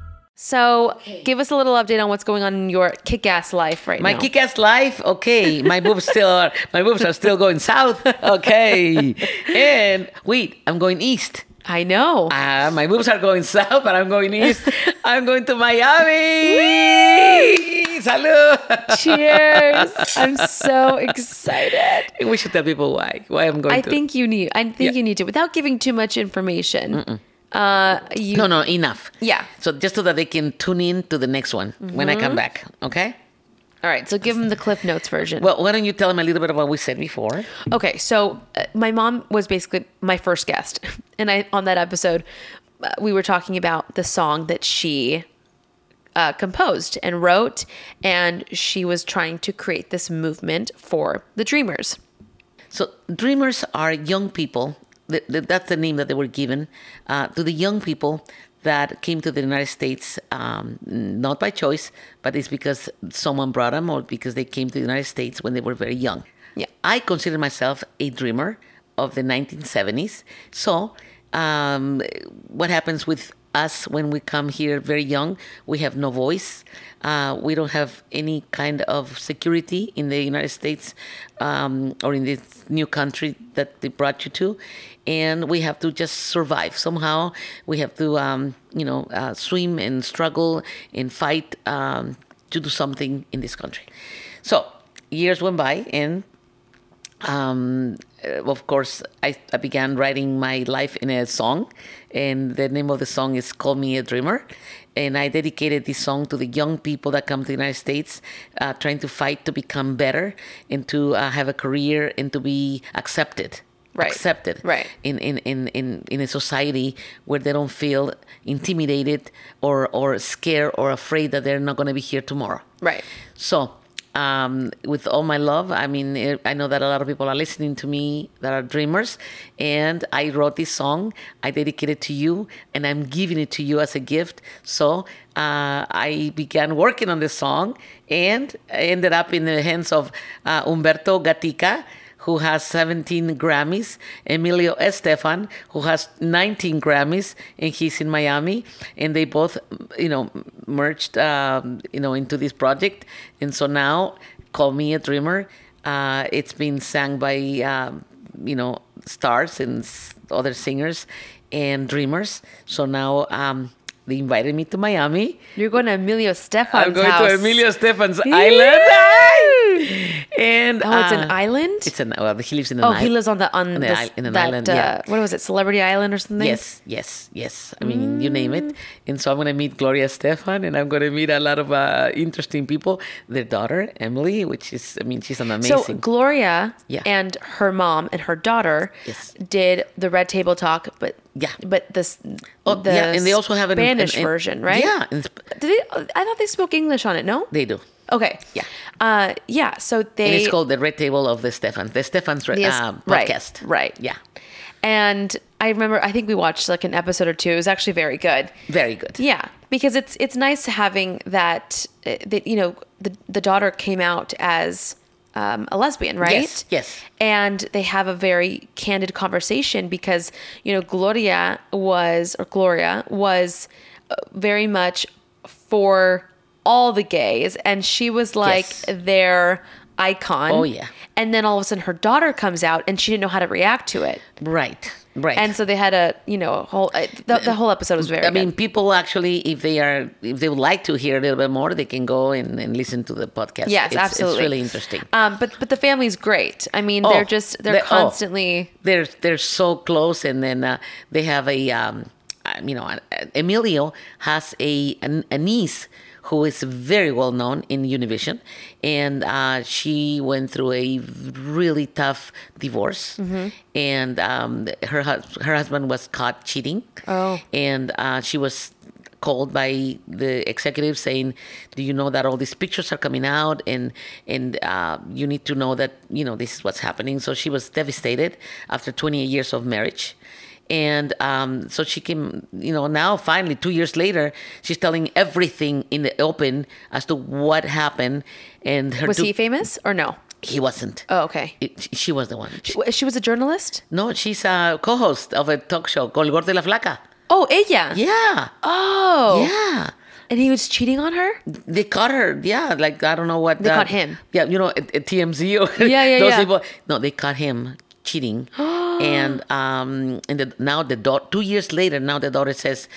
So, give us a little update on what's going on in your kick ass life right My now. My kick-ass life, okay. My boobs still are, my boobs are still going south, okay. And wait, I'm going east. I know. Ah, my boobs are going south, but I'm going east. I'm going to Miami. Salud. Cheers. I'm so excited. We should tell people why. Why I'm going I to. think you need I think Yeah. you need to without giving too much information. Uh you No, no, enough. Yeah. So just so that they can tune in to the next one when I Mm-hmm. come back. Okay. All right, so give them the Cliff Notes version. Well, why don't you tell them a little bit of what we said before? Okay, so uh, my mom was basically my first guest, and I on that episode uh, we were talking about the song that she uh, composed and wrote, and she was trying to create this movement for the Dreamers. So dreamers are young people. Th- th- That's the name that they were given uh, to the young people that came to the United States, um, not by choice, but it's because someone brought them or because they came to the United States when they were very young. Yeah. I consider myself a dreamer of the 1970s. So, um, what happens with us when we come here very young? We have no voice. Uh, we don't have any kind of security in the United States um, or in this new country that they brought you to. And we have to just survive. Somehow, we have to, um, you know, uh, swim and struggle and fight um, to do something in this country. So, years went by, and um, of course, I, I began writing my life in a song, and the name of the song is "Call Me a Dreamer." And I dedicated this song to the young people that come to the United States, uh, trying to fight to become better and to uh, have a career and to be accepted. Right. Accepted. Right. In, in, in, in, in a society where they don't feel intimidated or, or scared or afraid that they're not going to be here tomorrow. Right. So, um, with all my love, I mean, I know that a lot of people are listening to me that are dreamers, and I wrote this song. I dedicate it to you, and I'm giving it to you as a gift. So, uh, I began working on this song, and ended up in the hands of uh, Humberto Gatica, who has 17 Grammys, Emilio Estefan, who has 19 Grammys, and he's in Miami, and they both, you know, merged, um, you know, into this project, and so now, "Call Me a Dreamer." Uh, it's been sung by, um, you know, stars and other singers and dreamers. So now um, they invited me to Miami. You're going to Emilio Estefan's I'm going house. to Emilio Estefan's island. and Oh, it's an uh, island. It's an well, he lives in an oh, island. he lives on the on an this, isle- in an that island, uh, yeah. what was it, Celebrity Island or something? Yes, yes, yes. I mean, you name it. Mm. And so I'm going to meet Gloria Estefan, and I'm going to meet a lot of uh, interesting people. Their daughter, Emily, which is, I mean, she's an amazing. So Gloria Yeah. and her mom and her daughter Yes. did the Red Table Talk, but Yeah. but this oh, the yeah, and they also have an Spanish an- an- version, right? Yeah, Did they? I thought they spoke English on it. No. they do. Okay. Yeah. Uh, yeah. So they. and it's called the Red Table of the Estefan, the Estefan's re- Yes, uh, right, podcast. right. Yeah, And I remember, I think we watched like an episode or two. It was actually very good. very good. Yeah, because it's it's nice having that. uh, That you know, the the daughter came out as um, a lesbian, right? Yes, yes. And they have a very candid conversation because you know Gloria was or Gloria was uh, very much for all the gays, and she was like Yes. their icon. Oh, yeah. And then all of a sudden, her daughter comes out, and she didn't know how to react to it. Right, right. And so they had a, you know, a whole. uh, The, the whole episode was very. I mean, people actually, if they are, if they would like to hear a little bit more, they can go and, and listen to the podcast. Yes, it's, absolutely. It's really interesting. Um, but but the family's great. I mean, Oh, they're just they're they- oh. constantly. they're they're so close and then uh, they have a um, uh, you know uh, Emilio has a, a a niece who is very well known in Univision and uh, she went through a really tough divorce Mm-hmm. and um, her her husband was caught cheating Oh. and uh, she was called by the executive saying, "Do you know that all these pictures are coming out, and and uh, you need to know that you know this is what's happening." So she was devastated after 28 years of marriage, and um, so she came. You know, now finally, two years later, she's telling everything in the open as to what happened. And her Was two- he famous or no? He wasn't. Oh, okay. It- she was the one. She- She, was a journalist. no, she's a co-host of a talk show called Gordo la Flaca. Oh, ella. Yeah. Oh. Yeah. And he was cheating on her. They caught her. Yeah, like I don't know what. They caught him. Yeah, you know, at, at TMZ or Yeah, yeah, those yeah. people. No, they caught him cheating, and um, and the, now the daughter. Two years later, now the daughter says,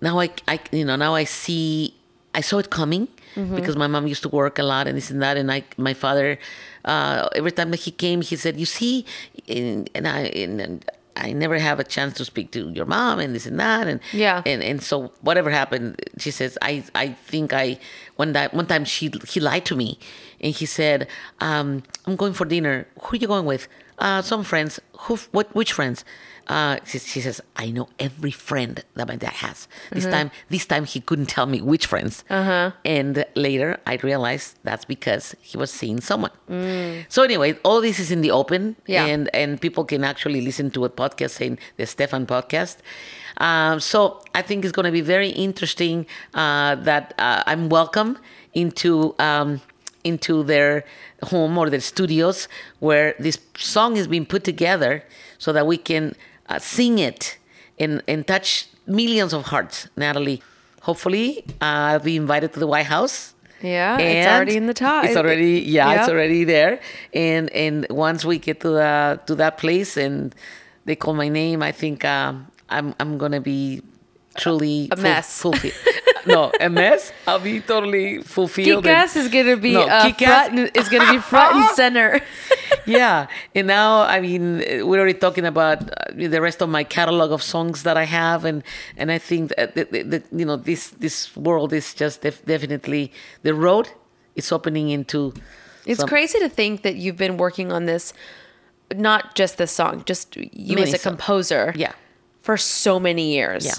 "Now I, I, you know, now I see. I saw it coming." Mm-hmm. Because my mom used to work a lot and this and that, and I, my father, uh, every time that he came, he said, "You see," and, and I, and, and I never have a chance to speak to your mom and this and that, and Yeah. and and so whatever happened, she says, I I think I one time one time she he lied to me, and he said, um, I'm going for dinner. Who are you going with? Uh, some friends. Who? What? Which friends? Uh, she, she says, I know every friend that my dad has. This time, this time he couldn't tell me which friends. Uh-huh. And later, I realized that's because he was seeing someone. So anyway, all this is in the open, Yeah. and and people can actually listen to a podcast saying the Estefan podcast. Um, so I think it's going to be very interesting uh, that uh, I'm welcome into um, into their home or their studios where this song is being put together so that we can uh, sing it and, and touch millions of hearts. Natalie, hopefully uh, I'll be invited to the White House. Yeah, it's already in the top. It's already yeah, it's already there. And and once we get to the to that place and they call my name, I think um, I'm I'm gonna be truly A mess. no, a mess. I'll be totally fulfilled. and- Kick-Ass is gonna be No, uh, front, and- is gonna be front and center. yeah, and now I mean we're already talking about uh, the rest of my catalog of songs that I have, and and I think that, that, that, you know this this world is just def- definitely the road is opening into. It's some- crazy to think that you've been working on this, not just this song, just you Many as a songs. composer, Yeah. for so many years. Yeah.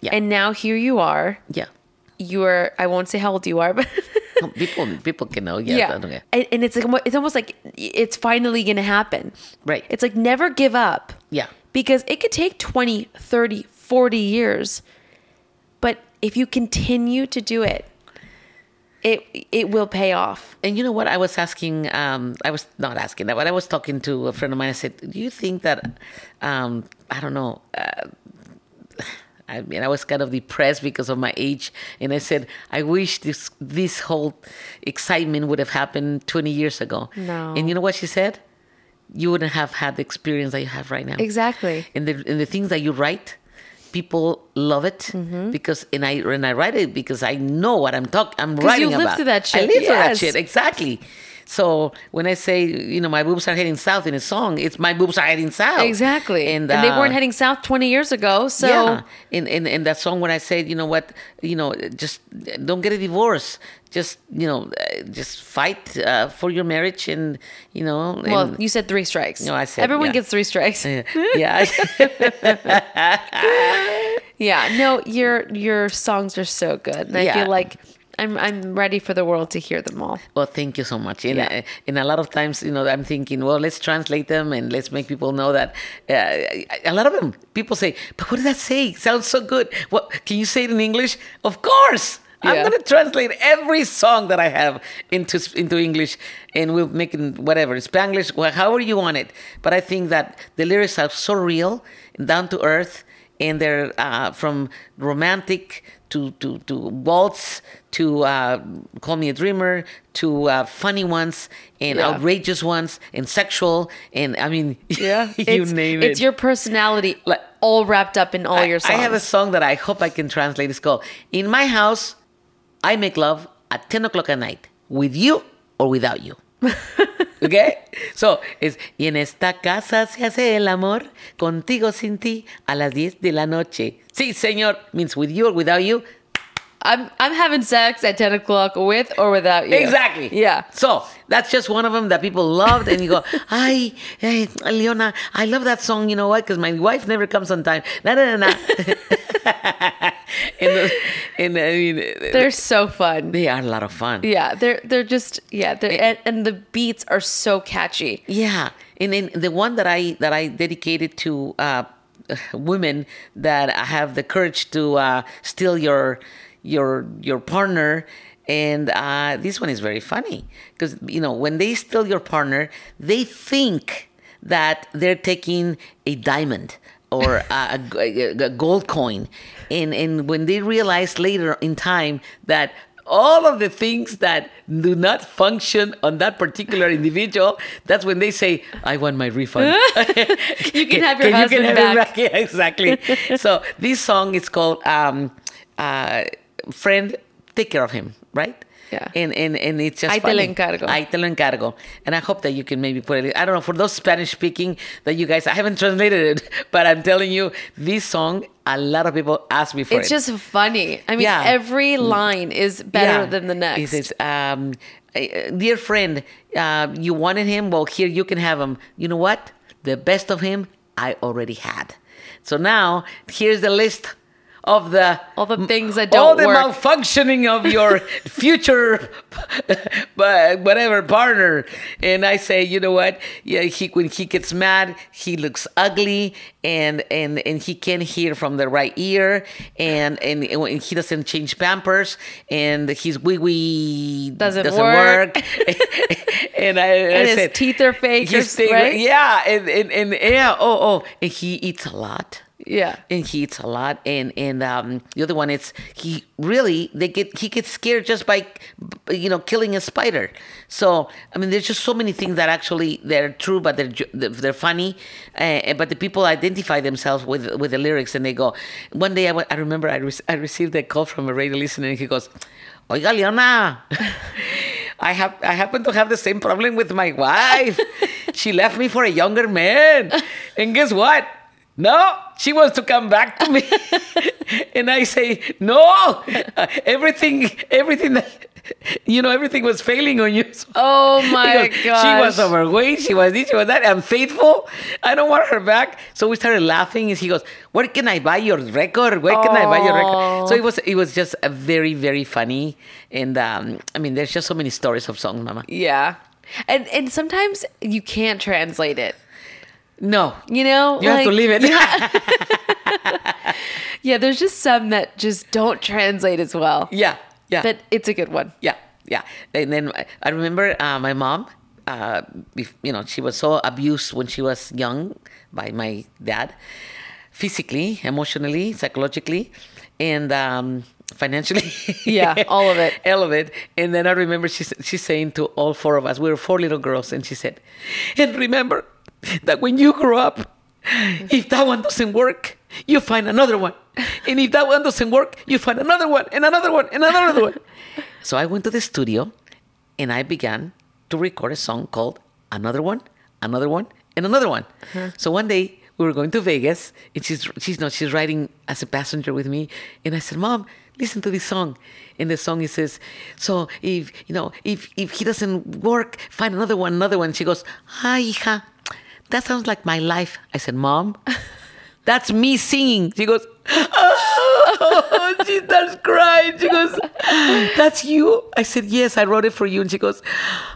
Yeah. And now here you are. Yeah, You are. I won't say how old you are, but people people can know. Yeah, yeah. okay. And, and it's like it's almost like it's finally gonna happen. Right. It's like never give up. Yeah. Because it could take 20, 30, 40 years, but if you continue to do it, it it will pay off. And you know what? I was asking, um, I was not asking that, but I was talking to a friend of mine. I said, Do you think that, um, I don't know, uh, I mean, I was kind of depressed because of my age. And I said, I wish this, this whole excitement would have happened 20 years ago. No. And you know what she said? You wouldn't have had the experience that you have right now. Exactly. And the, and the things that you write, people love it Mm-hmm. because and I and I write it because I know what I'm talking I'm 'Cause you writing lived about. through that shit. I shit, lived through that shit exactly. So when I say, you know, my boobs are heading south in a song, it's my boobs are heading south. Exactly. And, And, they uh, weren't heading south 20 years ago. So yeah, in, in in that song when I said, you know what, you know, just don't get a divorce. Just you know, uh, just fight uh, for your marriage, and you know. well, and, you said three strikes. No, I said- everyone yeah. gets three strikes. yeah, Yeah, no, your your songs are so good, and I Yeah. feel like I'm I'm ready for the world to hear them all. Well, thank you so much. And, Yeah. uh, and a lot of times, you know, I'm thinking, well, let's translate them and let's make people know that. Uh, a lot of them, people say, but what does that say? It sounds so good. What can you say it in English? Of course. I'm going to translate every song that I have into into English, and we'll make it whatever Spanglish, however you want it. But I think that the lyrics are so real, down to earth, and they're uh, from romantic to to to waltz to uh, call me a dreamer to uh, funny ones and Yeah. outrageous ones and sexual and I mean yeah you it's, name it. It's your personality Like- all wrapped up in all I, your songs. I have a song that I hope I can translate. It's called "In My House, I Make Love at 10 o'clock at night with you or without you." okay, so it's y en esta casa se hace el amor contigo sin ti a las 10 de la noche. Sí, señor means with you or without you. I'm I'm having sex at 10 o'clock with or without you. Exactly. Yeah. So that's just one of them that people loved, and you go, "Ay, hey, Leona, I love that song. You know what? Because my wife never comes on time." Na na na. na. and, and I mean, They're so fun. they are a lot of fun. Yeah, they're they're just yeah, they're and, and the beats are so catchy. Yeah, and then the one that I that I dedicated to uh, women that have the courage to uh, steal your your your partner, and uh, this one is very funny because you know when they steal your partner, they think that they're taking a diamond or a, a, a gold coin, and and when they realize later in time that all of the things that do not function on that particular individual, that's when they say, I want my refund. You can have your husband it back. Yeah, exactly. so this song is called um, uh, Friend, Take Care of Him, right? Yeah. And, and, and it's just Ahí te lo funny. encargo. Ahí te lo encargo. And I hope that you can maybe put it, I don't know, for those Spanish speaking that you guys, I haven't translated it, but I'm telling you, this song, a lot of people ask me for It's it. It's just funny. I mean, Yeah. every line is better Yeah. than the next. He says, um, uh, "Dear friend, uh, you wanted him. Well, here you can have him. You know what? The best of him I already had. So now here's the list." Of the All the things that don't all the work. malfunctioning of your future, but uh, whatever partner, and I say, you know what? Yeah, he when he gets mad, he looks ugly, and and and he can't hear from the right ear, and and, and he doesn't change pampers, and his wee wee Doesn't work. and I, I his said, teeth are fake, his or- teeth- right? Yeah, and, and and yeah, oh oh, and he eats a lot yeah. and he eats a lot and and um the other one is he really they get he gets scared just by you know killing a spider so i mean there's just so many things that actually they're true but they're they're funny uh, but the people identify themselves with with the lyrics and they go one day i, I remember I, re- I received a call from a radio listener and he goes oiga leona I have I happen to have the same problem with my wife. she left me for a younger man. And guess what? No, she wants to come back to me. and I say, "No. Uh, everything everything that you know, everything was failing on you. So Oh my god! She was overweight. She was this. She was that. I'm faithful. I don't want her back. So we started laughing, and he goes, "Where can I buy your record? Where can I buy your record?" So it was it was just a very very funny, and um, I mean, there's just so many stories of songs, Mama. Yeah. And and sometimes you can't translate it. No, You know? you have to leave it. Yeah, there's just some that just don't translate as well. yeah, yeah. But it's a good one. Yeah, yeah. And then I- I remember uh, my mom. Uh, you know, she was so abused when she was young by my dad, physically, emotionally, psychologically, and um, financially. Yeah, all of it. all of it. And then I remember she she's saying to all four of us, we were four little girls, and she said, "And remember that when you grow up, if that one doesn't work, you find another one. And if that one doesn't work, you find another one, and another one, and another one. So I went to the studio and I began to record a song called Another One, Another One, and Another One. Uh-huh. So one day we were going to Vegas, and she's she's no she's riding as a passenger with me, and I said, "Mom, listen to this song." And the song it says, "So if you know if if he doesn't work, find another one, another one." She goes, "Hi, hija, that sounds like my life." I said, "Mom." That's me singing. She goes, oh, she starts crying. She goes, That's you? I said, Yes, I wrote it for you. And she goes,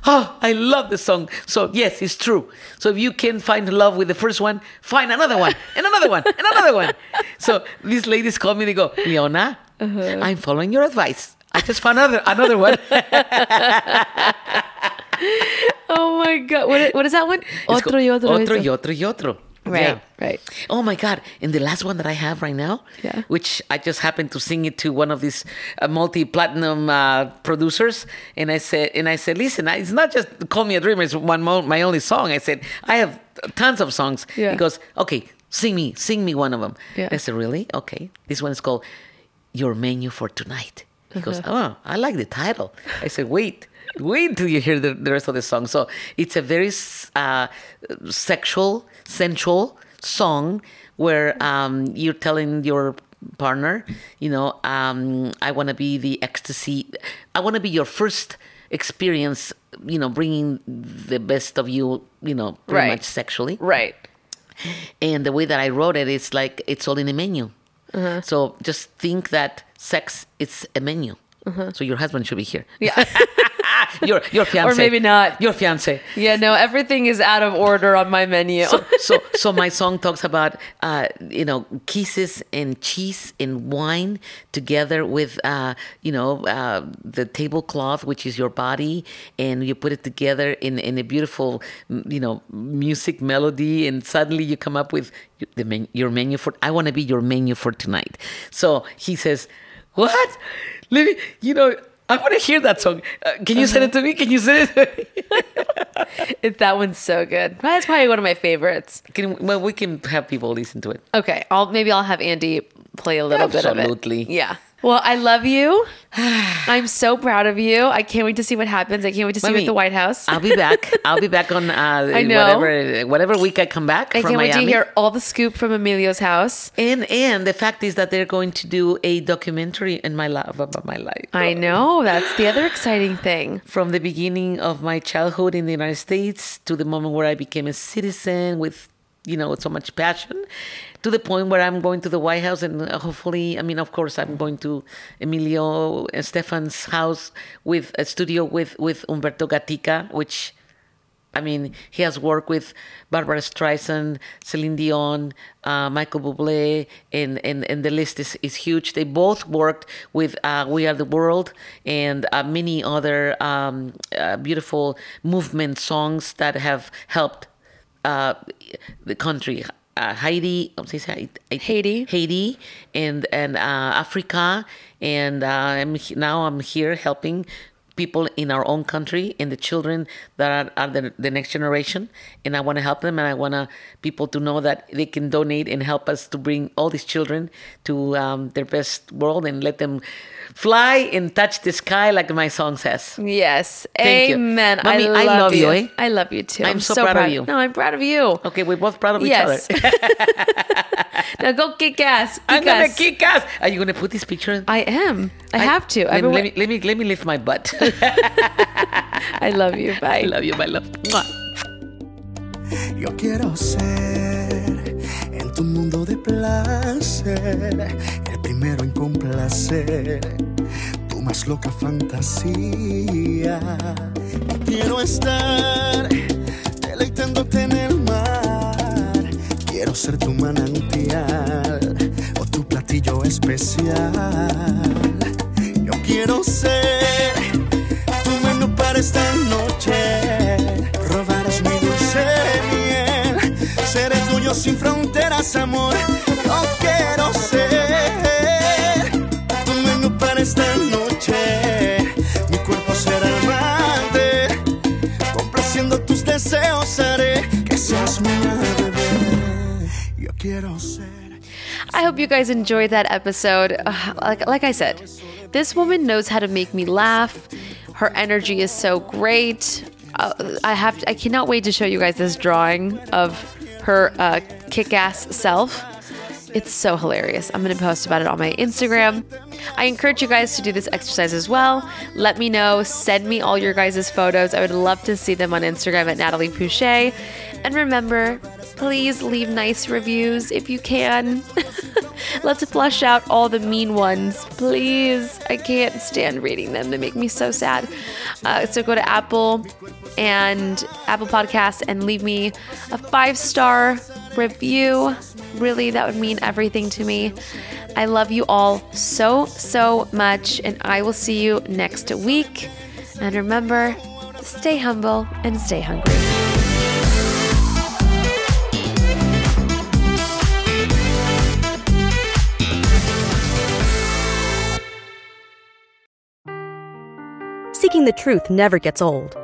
Oh, I love the song. So, yes, it's true. So, if you can find love with the first one, find another one, and another one, and another one. So, these ladies call me, they go, Leona, uh-huh. I'm following your advice. I just found another, another one. Oh my god. What, what is that one? It's Otro y otro. Otro y otro y otro. Right, Yeah. right. Oh my God! And the last one that I have right now, Yeah. which I just happened to sing it to one of these uh, multi-platinum uh, producers, and I said, and I said, listen, I- it's not just "Call Me a Dreamer." It's one my only song. I said, I have tons of songs. Yeah. He goes, okay, sing me, sing me one of them. Yeah. I said, really? Okay. This one is called "Your Menu for Tonight." He goes, Uh-huh. oh, I like the title. I said, wait. Wait till you hear the, the rest of the song. So it's a very uh, sexual, sensual song where um, you're telling your partner, you know, um, I want to be the ecstasy. I want to be your first experience, you know, bringing the best of you, you know, pretty Right. much sexually. Right. And the way that I wrote it, it's like it's all in a menu. So just think that sex is a menu. So your husband should be here. Yeah. your your fiance. Or maybe not. Your fiance. yeah, no, everything is out of order on my menu. So so so my song talks about uh, you know kisses and cheese and wine together with uh, you know uh, the tablecloth, which is your body, and you put it together in in a beautiful you know music melody, and suddenly you come up with the men- your menu for. I want to be your menu for tonight. So he says, "What? Let me, you know." I want to hear that song. Uh, can you send it to me? Can you send it? To me? It- that one's so good. That's probably one of my favorites. Can, well, we can have people listen to it. Okay, I'll maybe I'll have Andy play a little bit of it. Absolutely. Yeah. Well, I love you. I'm so proud of you. I can't wait to see what happens. I can't wait to see you at the White House. I'll be back. I'll be back on uh, I know. whatever whatever week I come back I can't wait Miami. to hear all the scoop from Emilio's house. and and the fact is that they're going to do a documentary in my life about my life. I know. That's the other exciting thing. From the beginning of my childhood in the United States to the moment where I became a citizen with you know so much passion to the point where I'm going to the White House and uh, hopefully I mean of course I'm going to Emilio Estefan's house with a studio with with Humberto Gatica which I mean, he has worked with Barbra Streisand, Celine Dion, uh, Michael Bublé, and, and, and the list is, is huge. They both worked with uh, We Are the World and uh, many other um, uh, beautiful movement songs that have helped uh, the country. Uh, Haiti, ¿cómo se dice? Haiti. Haiti, and and uh, Africa, and uh, I'm now I'm here helping people in our own country and the children that are, are the, the next generation and i want to help them and i want to people to know that they can donate and help us to bring all these children to um, their best world and let them fly and touch the sky like my song says Yes. Thank you. Amen. Mommy, I I love, love you. you, eh? I love you too. I'm so proud of you. No, I'm proud of you. okay we're both proud of Yes. each other now go kick ass. Kick i'm gonna ass. kick ass are you gonna put this picture in? I am. I, have to. let, I've been let me, let me let me lift my butt I love you. Bye. I love you, my love. Yo quiero ser en tu mundo de placer, el primero en complacer tu más loca fantasía. Quiero estar deleitándote en el mar, quiero ser tu manantial o tu platillo especial. Yo quiero ser tu menú para esta noche. Robarás mi dulce miel. Seré tuyo sin fronteras, amor. Yo quiero ser esta noche. Mi cuerpo será amante. Complaciendo tus deseos, haré que seas bebé. Yo quiero ser. I hope you guys enjoyed that episode. Ugh, like, like I said, this woman knows how to make me laugh. Her energy is so great. uh, I have I cannot wait to show you guys this drawing of her uh, kick-ass self. It's so hilarious. I'm going to post about it on my Instagram. I encourage you guys to do this exercise as well. Let me know. Send me all your guys' photos. I would love to see them on Instagram at Natalie Pouchet. And remember, please leave nice reviews if you can. Let's flush out all the mean ones, please. I can't stand reading them. They make me so sad. Uh, so go to Apple and Apple Podcasts and leave me a five star review. Really, that would mean everything to me. I love you all so, so much, and I will see you next week. And remember, stay humble and stay hungry. Seeking the truth never gets old.